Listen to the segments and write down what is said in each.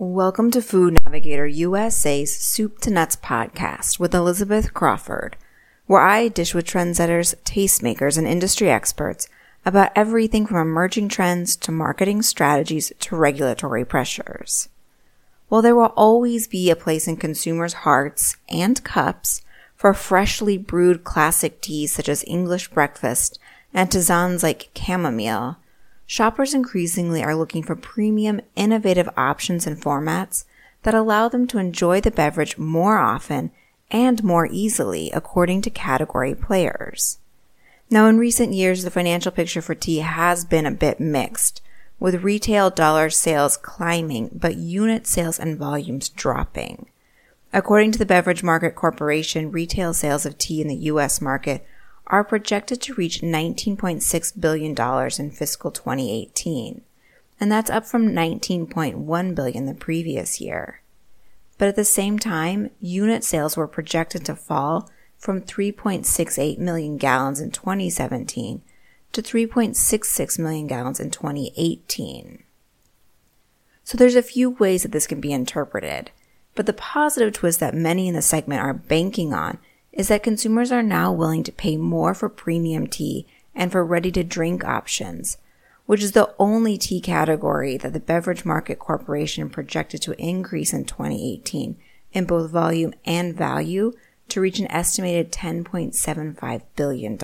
Welcome to Food Navigator USA's Soup to Nuts podcast with Elizabeth Crawford, where I dish with trendsetters, tastemakers, and industry experts about everything from emerging trends to marketing strategies to regulatory pressures. While there will always be a place in consumers' hearts and cups for freshly brewed classic teas such as English breakfast and tisanes like chamomile, shoppers increasingly are looking for premium, innovative options and formats that allow them to enjoy the beverage more often and more easily according to category players. Now, in recent years, the financial picture for tea has been a bit mixed, with retail dollar sales climbing, but unit sales and volumes dropping. According to the Beverage Market Corporation, retail sales of tea in the U.S. market are projected to reach $19.6 billion in fiscal 2018, and that's up from 19.1 billion the previous year. But at the same time, unit sales were projected to fall from 3.68 million gallons in 2017 to 3.66 million gallons in 2018. So there's a few ways that this can be interpreted, but the positive twist that many in the segment are banking on is that consumers are now willing to pay more for premium tea and for ready to drink options, which is the only tea category that the Beverage Market Corporation projected to increase in 2018 in both volume and value to reach an estimated $10.75 billion.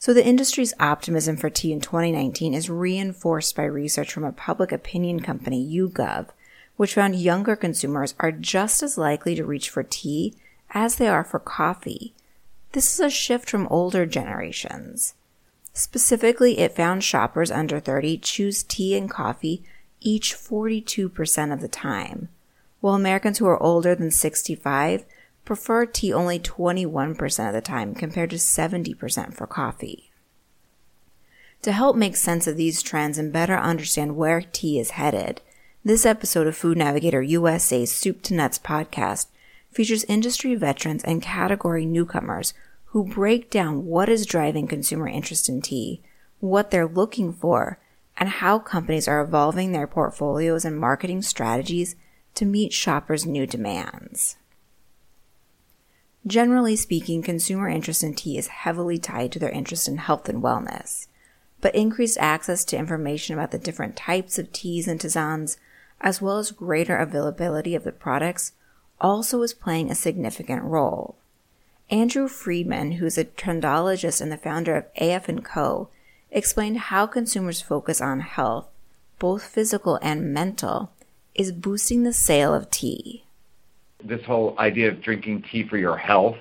So the industry's optimism for tea in 2019 is reinforced by research from a public opinion company, YouGov, which found younger consumers are just as likely to reach for tea as they are for coffee. This is a shift from older generations. Specifically, it found shoppers under 30 choose tea and coffee each 42% of the time, while Americans who are older than 65 prefer tea only 21% of the time compared to 70% for coffee. To help make sense of these trends and better understand where tea is headed, this episode of Food Navigator USA's Soup to Nuts podcast features industry veterans and category newcomers who break down what is driving consumer interest in tea, what they're looking for, and how companies are evolving their portfolios and marketing strategies to meet shoppers' new demands. Generally speaking, consumer interest in tea is heavily tied to their interest in health and wellness, but increased access to information about the different types of teas and tisanes, as well as greater availability of the products, also is playing a significant role. Andrew Freeman, who's a trendologist and the founder of AF & Co., explained how consumers' focus on health, both physical and mental, is boosting the sale of tea. This whole idea of drinking tea for your health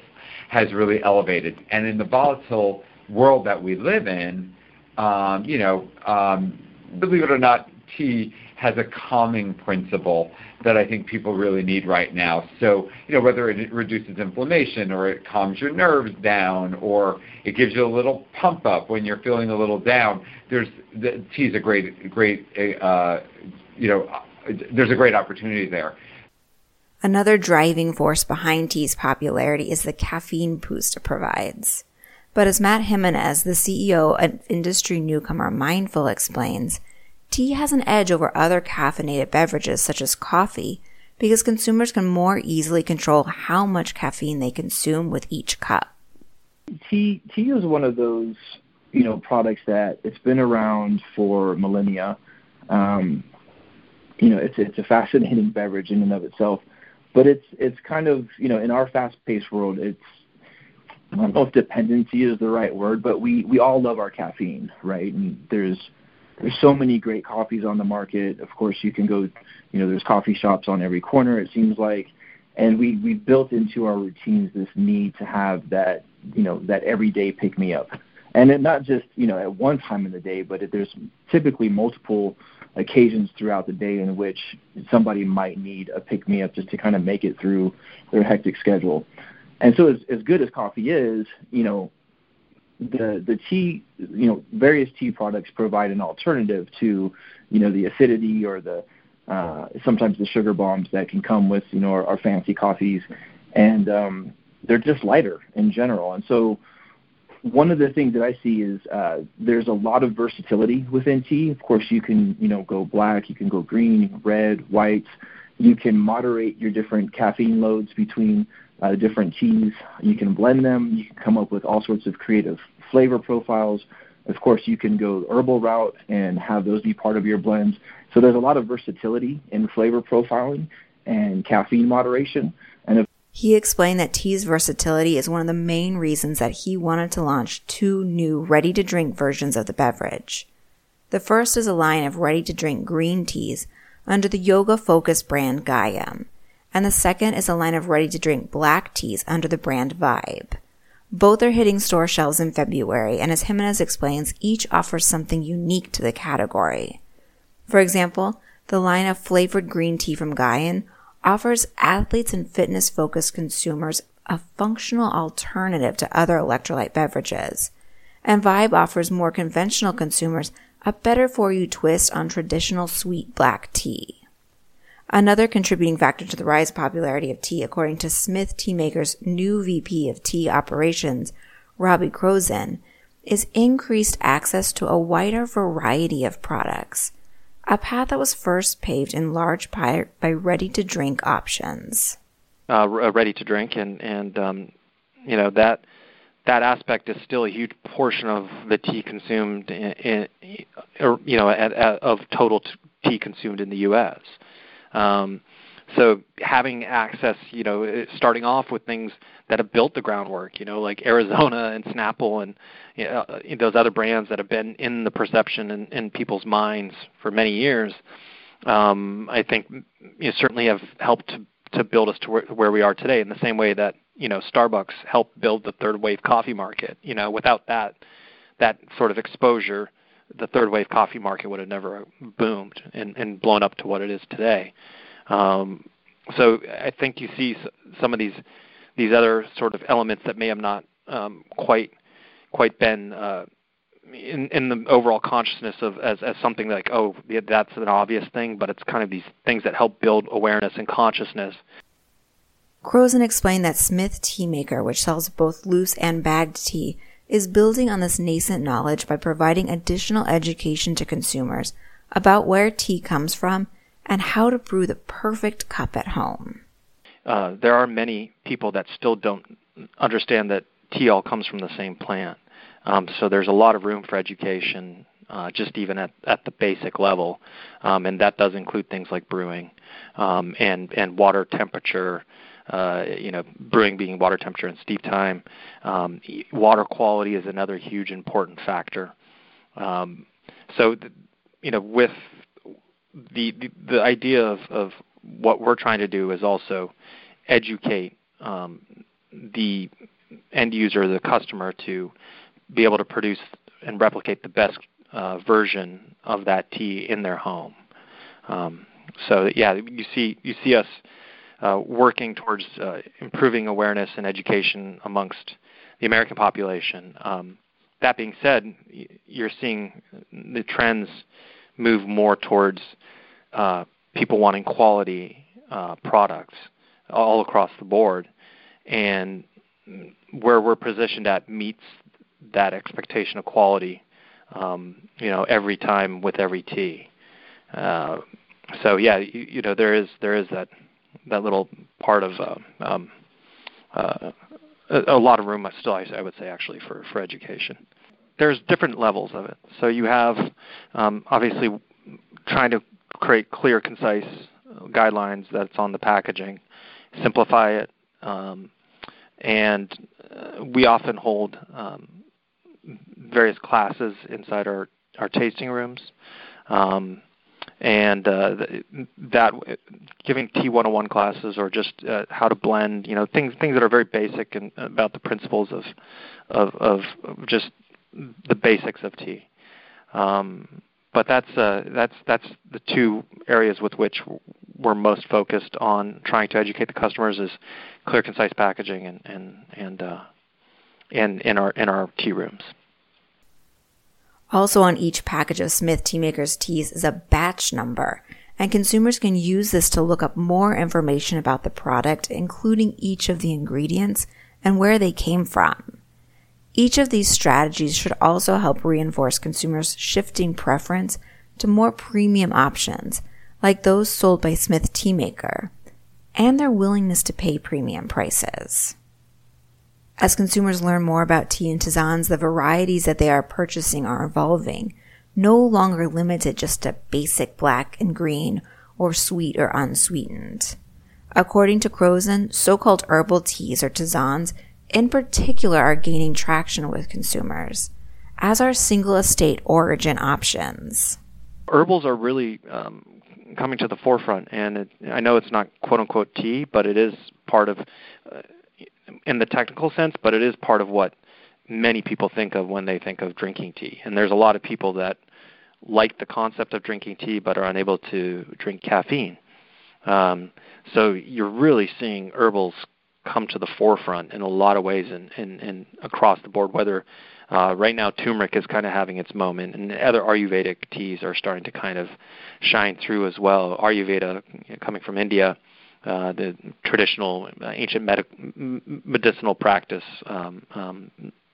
has really elevated. And in the volatile world that we live in, um, you know, um, believe it or not, tea has a calming principle that I think people really need right now. So, you know, whether it reduces inflammation or it calms your nerves down or it gives you a little pump up when you're feeling a little down, there's the tea is a great, great, uh, you know, there's a great opportunity there. Another driving force behind tea's popularity is the caffeine boost it provides. But as Matt Jimenez, the CEO of industry newcomer Mindful explains, Tea has an edge over other caffeinated beverages such as coffee because consumers can more easily control how much caffeine they consume with each cup. Tea tea is one of those you know products that it's been around for millennia. Um, you know, it's it's a fascinating beverage in and of itself, but it's it's kind of you know in our fast-paced world, it's I don't know if dependency is the right word, but we we all love our caffeine, right? And there's there's so many great coffees on the market. Of course, you can go, you know, there's coffee shops on every corner. It seems like, and we we built into our routines this need to have that, you know, that everyday pick me up, and it not just you know at one time in the day, but it, there's typically multiple occasions throughout the day in which somebody might need a pick me up just to kind of make it through their hectic schedule. And so, as, as good as coffee is, you know, the the tea you know various tea products provide an alternative to you know the acidity or the uh, sometimes the sugar bombs that can come with you know our, our fancy coffees and um, they're just lighter in general and so one of the things that I see is uh, there's a lot of versatility within tea. Of course, you can you know go black, you can go green, red, white. You can moderate your different caffeine loads between uh, different teas. You can blend them. You can come up with all sorts of creative flavor profiles. Of course, you can go herbal route and have those be part of your blends. So there's a lot of versatility in flavor profiling and caffeine moderation. And if he explained that tea's versatility is one of the main reasons that he wanted to launch two new ready to drink versions of the beverage. The first is a line of ready to drink green teas under the yoga focused brand Gaiam, and the second is a line of ready to drink black teas under the brand Vibe. Both are hitting store shelves in February, and as Jimenez explains, each offers something unique to the category. For example, the line of flavored green tea from Gaiam offers athletes and fitness focused consumers a functional alternative to other electrolyte beverages. And Vibe offers more conventional consumers a better for you twist on traditional sweet black tea. Another contributing factor to the rise of popularity of tea, according to Smith Teamaker's new VP of Tea Operations, Robbie Crozan, is increased access to a wider variety of products, a path that was first paved in large part by ready-to-drink options. Uh, uh ready to drink, and and um, you know that that aspect is still a huge portion of the tea consumed, in, in, or, you know, at, at, of total tea consumed in the U.S. Um, so having access, you know, starting off with things that have built the groundwork, you know, like Arizona and Snapple and you know, those other brands that have been in the perception and in people's minds for many years, um, I think you know, certainly have helped to, to build us to where, where we are today. In the same way that you know Starbucks helped build the third wave coffee market. You know, without that that sort of exposure, the third wave coffee market would have never boomed and, and blown up to what it is today. Um, so I think you see some of these these other sort of elements that may have not um, quite quite been uh, in, in the overall consciousness of as, as something like oh that's an obvious thing, but it's kind of these things that help build awareness and consciousness. Crozan explained that Smith Teamaker, which sells both loose and bagged tea, is building on this nascent knowledge by providing additional education to consumers about where tea comes from and how to brew the perfect cup at home. Uh, there are many people that still don't understand that tea all comes from the same plant. Um, so there's a lot of room for education, uh, just even at, at the basic level, um, and that does include things like brewing um, and and water temperature. Uh, you know, brewing being water temperature and steep time. Um, water quality is another huge important factor. Um, so, th- you know, with the, the the idea of, of what we're trying to do is also educate um, the end user, the customer, to be able to produce and replicate the best uh, version of that tea in their home. Um, so yeah, you see you see us uh, working towards uh, improving awareness and education amongst the American population. Um, that being said, you're seeing the trends move more towards uh, people wanting quality uh, products all across the board, and where we're positioned at meets that expectation of quality. Um, you know, every time with every tea. Uh, so yeah, you, you, know there is there is that that little part of uh, um, uh, a, a, lot of room I still I, I, would say actually for for education. There's different levels of it. So you have um, obviously trying to create clear, concise guidelines that's on the packaging, simplify it, um, and uh, we often hold um, various classes inside our, our tasting rooms. Um, and uh, that giving T101 classes or just uh, how to blend, you know, things things that are very basic and about the principles of of, of just the basics of tea. Um, but that's uh, that's that's the two areas with which we're most focused on trying to educate the customers is clear, concise packaging and and and uh, and in our in our tea rooms. Also on each package of Smith Teamakers teas is a batch number, and consumers can use this to look up more information about the product, including each of the ingredients and where they came from. Each of these strategies should also help reinforce consumers' shifting preference to more premium options, like those sold by Smith Teamaker, and their willingness to pay premium prices. As consumers learn more about tea and tisanes, the varieties that they are purchasing are evolving, no longer limited just to basic black and green or sweet or unsweetened. According to Crozan, so-called herbal teas or tisanes in particular are gaining traction with consumers, as are single estate origin options. Herbals are really um, coming to the forefront, and it, I know it's not quote unquote tea, but it is part of, uh, in the technical sense, but it is part of what many people think of when they think of drinking tea. And there's a lot of people that like the concept of drinking tea but are unable to drink caffeine. Um, so you're really seeing herbals come to the forefront in a lot of ways and, across the board, whether uh, right now turmeric is kind of having its moment, and other Ayurvedic teas are starting to kind of shine through as well. Ayurveda, coming from India, uh, the traditional uh, ancient medicinal practice um, um,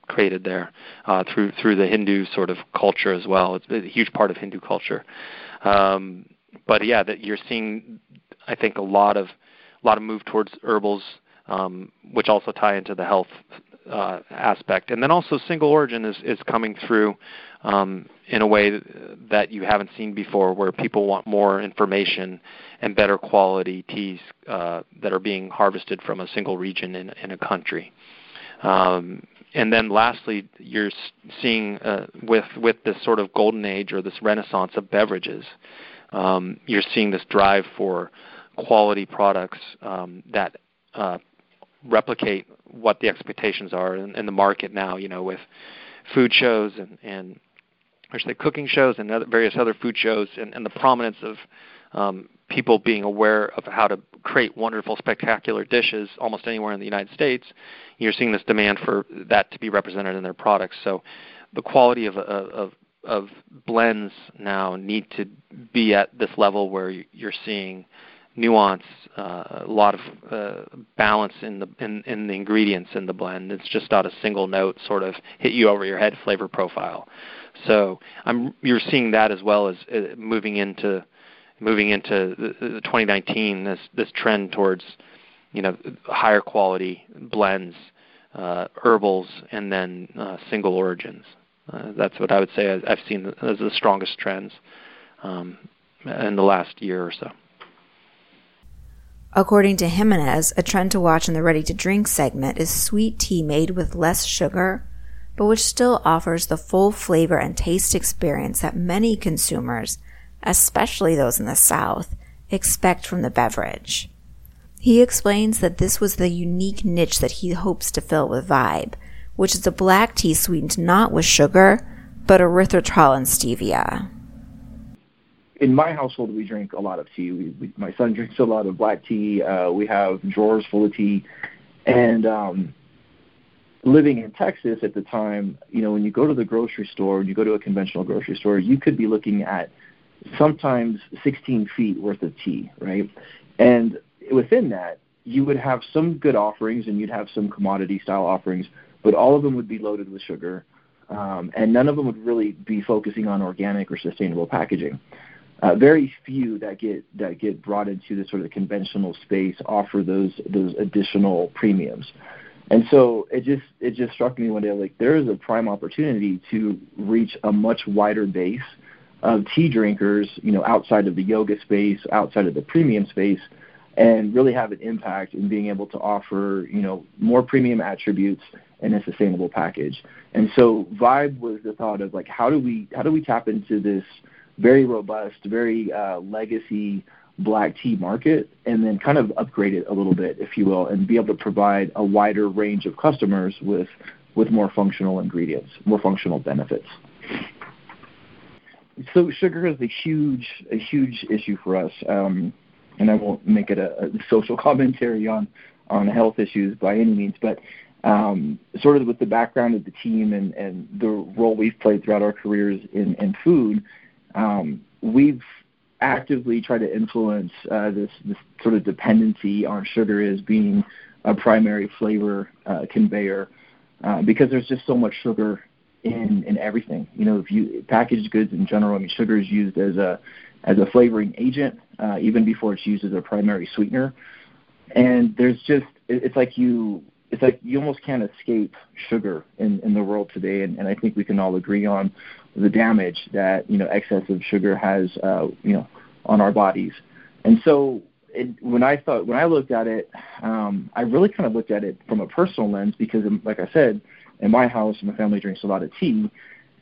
created there uh, through through the Hindu sort of culture as well. It's a huge part of Hindu culture. Um, but yeah, that you're seeing, I think, a lot of a lot of move towards herbals, um, which also tie into the health uh, aspect. And then also single origin is, is coming through um, in a way that you haven't seen before, where people want more information and better quality teas uh, that are being harvested from a single region in, in a country. Um, and then lastly, you're seeing uh, with with this sort of golden age or this renaissance of beverages, um, you're seeing this drive for quality products um, that uh, replicate what the expectations are in, in the market now. You know, with food shows and and should say cooking shows and other, various other food shows, and, and the prominence of um, people being aware of how to create wonderful, spectacular dishes almost anywhere in the United States, you're seeing this demand for that to be represented in their products. So the quality of, of, of blends now need to be at this level where you're seeing nuance, uh, a lot of uh, balance in the in, in the ingredients in the blend. It's just not a single note sort of hit you over your head flavor profile. So I'm you're seeing that as well as uh, moving into moving into the, the 2019 this this trend towards you know higher quality blends, uh, herbals, and then uh, single origins. Uh, that's what I would say I've seen as the strongest trends um, in the last year or so. According to Jimenez, a trend to watch in the ready to drink segment is sweet tea made with less sugar, but which still offers the full flavor and taste experience that many consumers especially those in the South, expect from the beverage. He explains that this was the unique niche that he hopes to fill with Vibe, which is a black tea sweetened not with sugar, but erythritol and stevia. In my household, we drink a lot of tea. We, we, my son drinks a lot of black tea. Uh, we have drawers full of tea. And um, living in Texas at the time, you know, when you go to the grocery store, when you go to a conventional grocery store, you could be looking at sometimes 16 feet worth of tea, right? And within that, you would have some good offerings and you'd have some commodity style offerings, but all of them would be loaded with sugar, um, and none of them would really be focusing on organic or sustainable packaging. Uh, very few that get that get brought into the sort of conventional space offer those those additional premiums. And so it just it just struck me one day like there is a prime opportunity to reach a much wider base of tea drinkers, you know, outside of the yoga space, outside of the premium space, and really have an impact in being able to offer, you know, more premium attributes in a sustainable package. And so Vibe was the thought of like how do we how do we tap into this very robust, very uh, legacy black tea market and then kind of upgrade it a little bit, if you will, and be able to provide a wider range of customers with with more functional ingredients, more functional benefits. So sugar is a huge a huge issue for us, um, and I won't make it a, a social commentary on on health issues by any means, but um, sort of with the background of the team and, and the role we've played throughout our careers in, in food, um, we've actively tried to influence uh, this, this sort of dependency on sugar as being a primary flavor uh, conveyor uh, because there's just so much sugar in in everything. You know, if you packaged goods in general, I mean, sugar is used as a as a flavoring agent uh, even before it's used as a primary sweetener. And there's just it's like you it's like you almost can't escape sugar in in the world today, and, and I think we can all agree on the damage that you know excessive sugar has uh, you know on our bodies. And so it, when I thought when I looked at it, um, I really kind of looked at it from a personal lens because, like I said, in my house, my family drinks a lot of tea,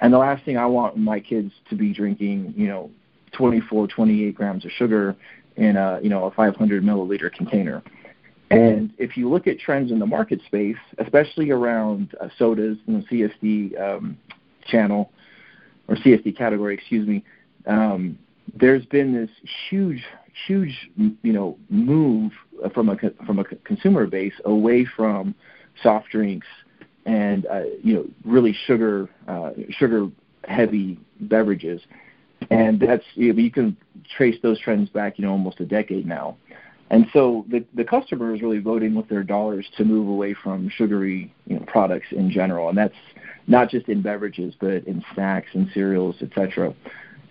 and the last thing I want my kids to be drinking, you know, 24, 28 grams of sugar in a you know a 500 milliliter container. And if you look at trends in the market space, especially around uh, sodas and the CSD um, channel or CSD category, excuse me, um, there's been this huge, huge, you know, move from a from a consumer base away from soft drinks and uh, you know really sugar uh, sugar heavy beverages, and that's you, know, you can trace those trends back you know almost a decade now. And so the the customer is really voting with their dollars to move away from sugary you know, products in general, and that's not just in beverages but in snacks and cereals, etc.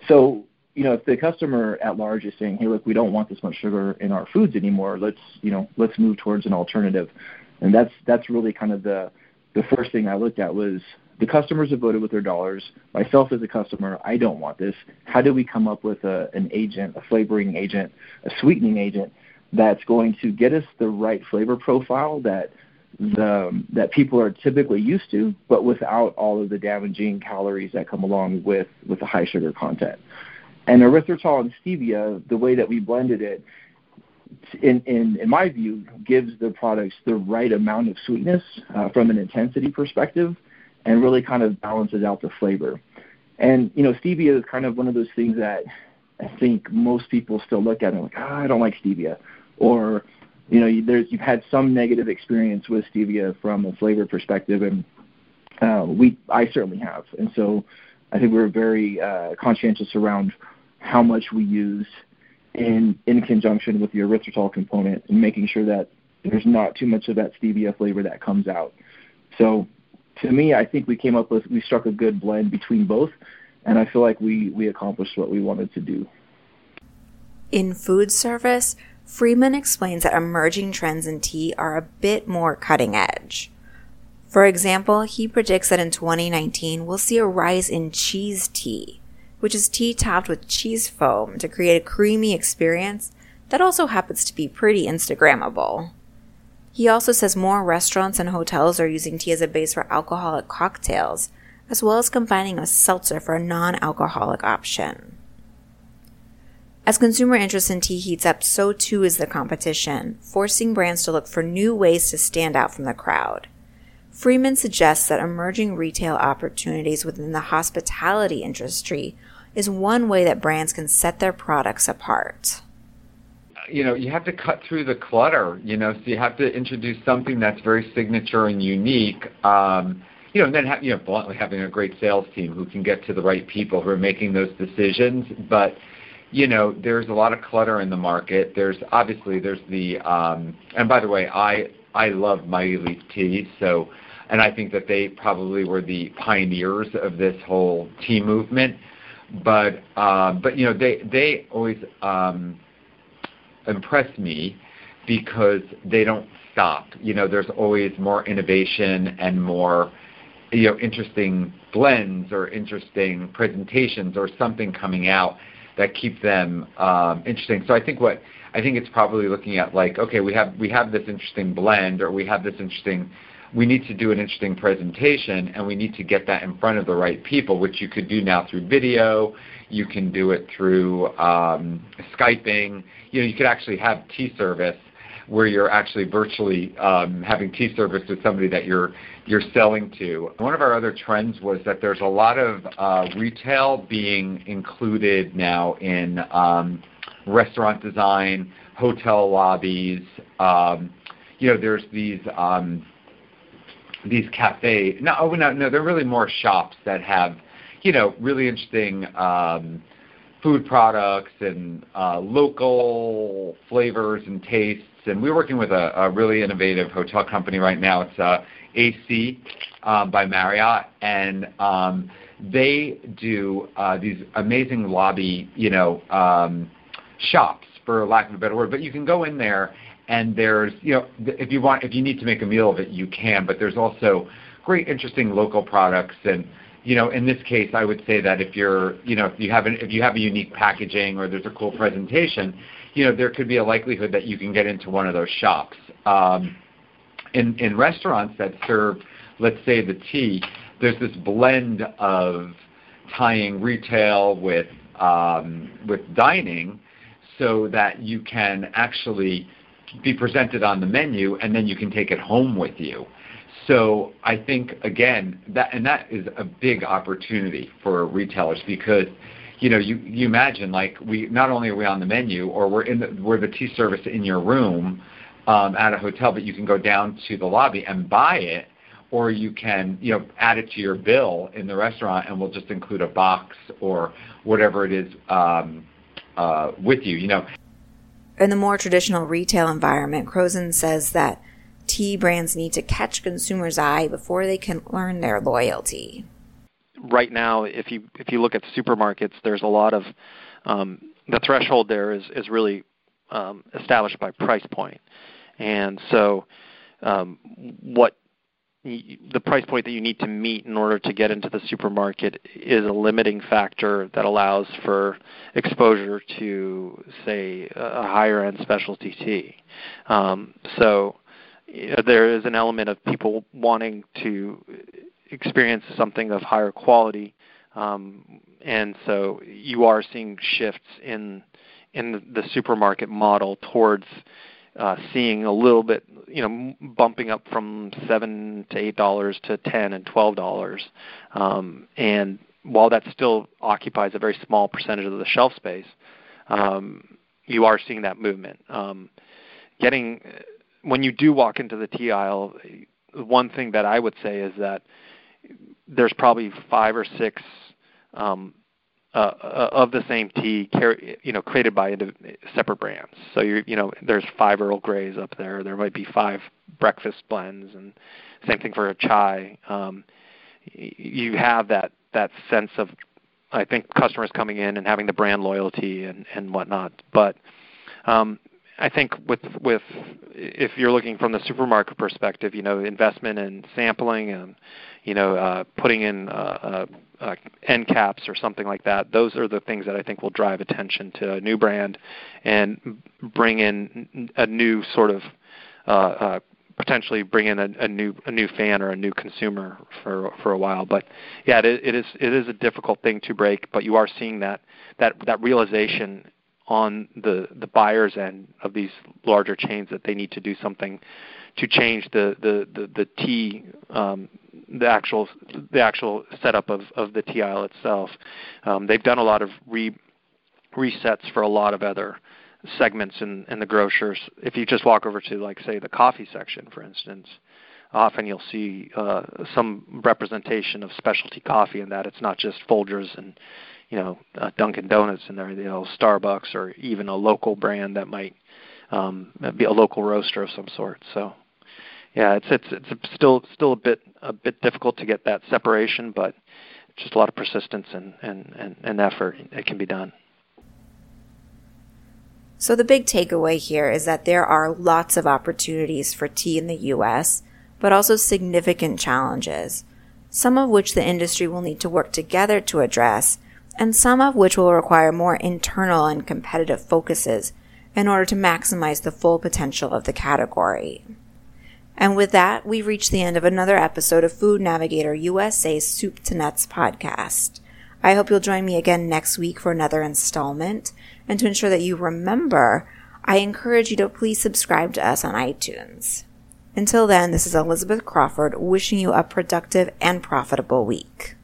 So you know if the customer at large is saying, hey, look, we don't want this much sugar in our foods anymore. Let's you know let's move towards an alternative, and that's that's really kind of the the first thing I looked at was the customers have voted with their dollars. Myself as a customer, I don't want this. How do we come up with a, an agent, a flavoring agent, a sweetening agent that's going to get us the right flavor profile that the that people are typically used to, but without all of the damaging calories that come along with with the high sugar content. And erythritol and stevia, the way that we blended it, in, in, in my view, gives the products the right amount of sweetness uh, from an intensity perspective and really kind of balances out the flavor. And, you know, stevia is kind of one of those things that I think most people still look at and like, oh, I don't like stevia. Or, you know, there's, you've had some negative experience with stevia from a flavor perspective, and uh, we, I certainly have. And so I think we're very uh, conscientious around how much we use in in conjunction with the erythritol component and making sure that there's not too much of that stevia flavor that comes out. So to me, I think we came up with we struck a good blend between both, and I feel like we we accomplished what we wanted to do. In food service, Freeman explains that emerging trends in tea are a bit more cutting edge. For example, he predicts that in 2019 we'll see a rise in cheese tea which is tea topped with cheese foam to create a creamy experience that also happens to be pretty Instagrammable. He also says more restaurants and hotels are using tea as a base for alcoholic cocktails, as well as combining a seltzer for a non alcoholic option. As consumer interest in tea heats up, so too is the competition, forcing brands to look for new ways to stand out from the crowd. Freeman suggests that emerging retail opportunities within the hospitality industry is one way that brands can set their products apart. You know, you have to cut through the clutter, you know, so you have to introduce something that's very signature and unique. Um, you know, and then have, you know, bluntly having a great sales team who can get to the right people who are making those decisions. But, you know, there's a lot of clutter in the market. There's obviously there's the um, and by the way, I I love Mighty Leaf Tea, so and I think that they probably were the pioneers of this whole tea movement but uh, but you know they they always um, impress me because they don't stop. You know, there's always more innovation and more you know interesting blends or interesting presentations or something coming out that keep them um, interesting. So I think what I think it's probably looking at like okay we have we have this interesting blend or we have this interesting we need to do an interesting presentation and we need to get that in front of the right people, which you could do now through video. You can do it through um, Skyping. You know, you could actually have tea service where you're actually virtually um, having tea service with somebody that you're you're selling to. One of our other trends was that there's a lot of uh, retail being included now in um, restaurant design, hotel lobbies. Um, you know, there's these um, these cafes. No, oh, no, no, they're really more shops that have, you know, really interesting um, food products and uh, local flavors and tastes And we're working with a, a really innovative hotel company right now. It's uh, AC um, by Marriott, and um, they do uh, these amazing lobby, you know, um, shops, for lack of a better word. But you can go in there, and there's, you know, if you want, if you need to make a meal of it, you can. But there's also great, interesting local products and you know, in this case, I would say that if you're, you know, if you have an, if you have a unique packaging or there's a cool presentation, you know, there could be a likelihood that you can get into one of those shops. Um, in in restaurants that serve, let's say, the tea, there's this blend of tying retail with um, with dining, so that you can actually be presented on the menu and then you can take it home with you. So I think again that and that is a big opportunity for retailers because you know you you imagine like we not only are we on the menu or we're in the we're the tea service in your room um, at a hotel, but you can go down to the lobby and buy it, or you can you know add it to your bill in the restaurant and we'll just include a box or whatever it is um, uh, with you. You know. In the more traditional retail environment, Crozan says that tea brands need to catch consumers' eye before they can earn their loyalty. Right now, if you if you look at supermarkets, there's a lot of um, the threshold there is is really um, established by price point, and so um, what the price point that you need to meet in order to get into the supermarket is a limiting factor that allows for exposure to, say, a higher end specialty tea. Um, so there is an element of people wanting to experience something of higher quality, um, and so you are seeing shifts in in the supermarket model towards uh, seeing a little bit, you know, bumping up from seven to eight dollars to ten and twelve dollars, um, and while that still occupies a very small percentage of the shelf space, um, you are seeing that movement. Um, getting when you do walk into the tea aisle, one thing that I would say is that there's probably five or six um, uh, uh of the same tea, you know, created by separate brands. So you you know, there's five Earl Greys up there. There might be five breakfast blends, and same thing for a chai. Um, you have that that sense of, I think, customers coming in and having the brand loyalty and and whatnot. But um, I think with with if you're looking from the supermarket perspective, you know, investment in sampling and you know uh, putting in uh, uh, uh, end caps or something like that. Those are the things that I think will drive attention to a new brand and bring in a new sort of uh, uh, potentially bring in a, a new a new fan or a new consumer for for a while. But yeah, it, it is it is a difficult thing to break, but you are seeing that that that realization on the the buyer's end of these larger chains that they need to do something to change the the the, the tea um, the actual the actual setup of of the aisle itself. Um, they've done a lot of re resets for a lot of other segments in in the grocers. If you just walk over to like say the coffee section, for instance, often you'll see uh, some representation of specialty coffee in that it's not just Folgers and you know uh, Dunkin' Donuts and there, you know Starbucks, or even a local brand that might um, be a local roaster of some sort. So, yeah, it's it's it's still still a bit a bit difficult to get that separation, but just a lot of persistence and and and, and effort. It can be done. So the big takeaway here is that there are lots of opportunities for tea in the U.S., but also significant challenges, some of which the industry will need to work together to address and some of which will require more internal and competitive focuses in order to maximize the full potential of the category. And with that, we reach the end of another episode of Food Navigator USA's Soup to Nuts podcast. I hope you'll join me again next week for another installment. And to ensure that you remember, I encourage you to please subscribe to us on iTunes. Until then, this is Elizabeth Crawford wishing you a productive and profitable week.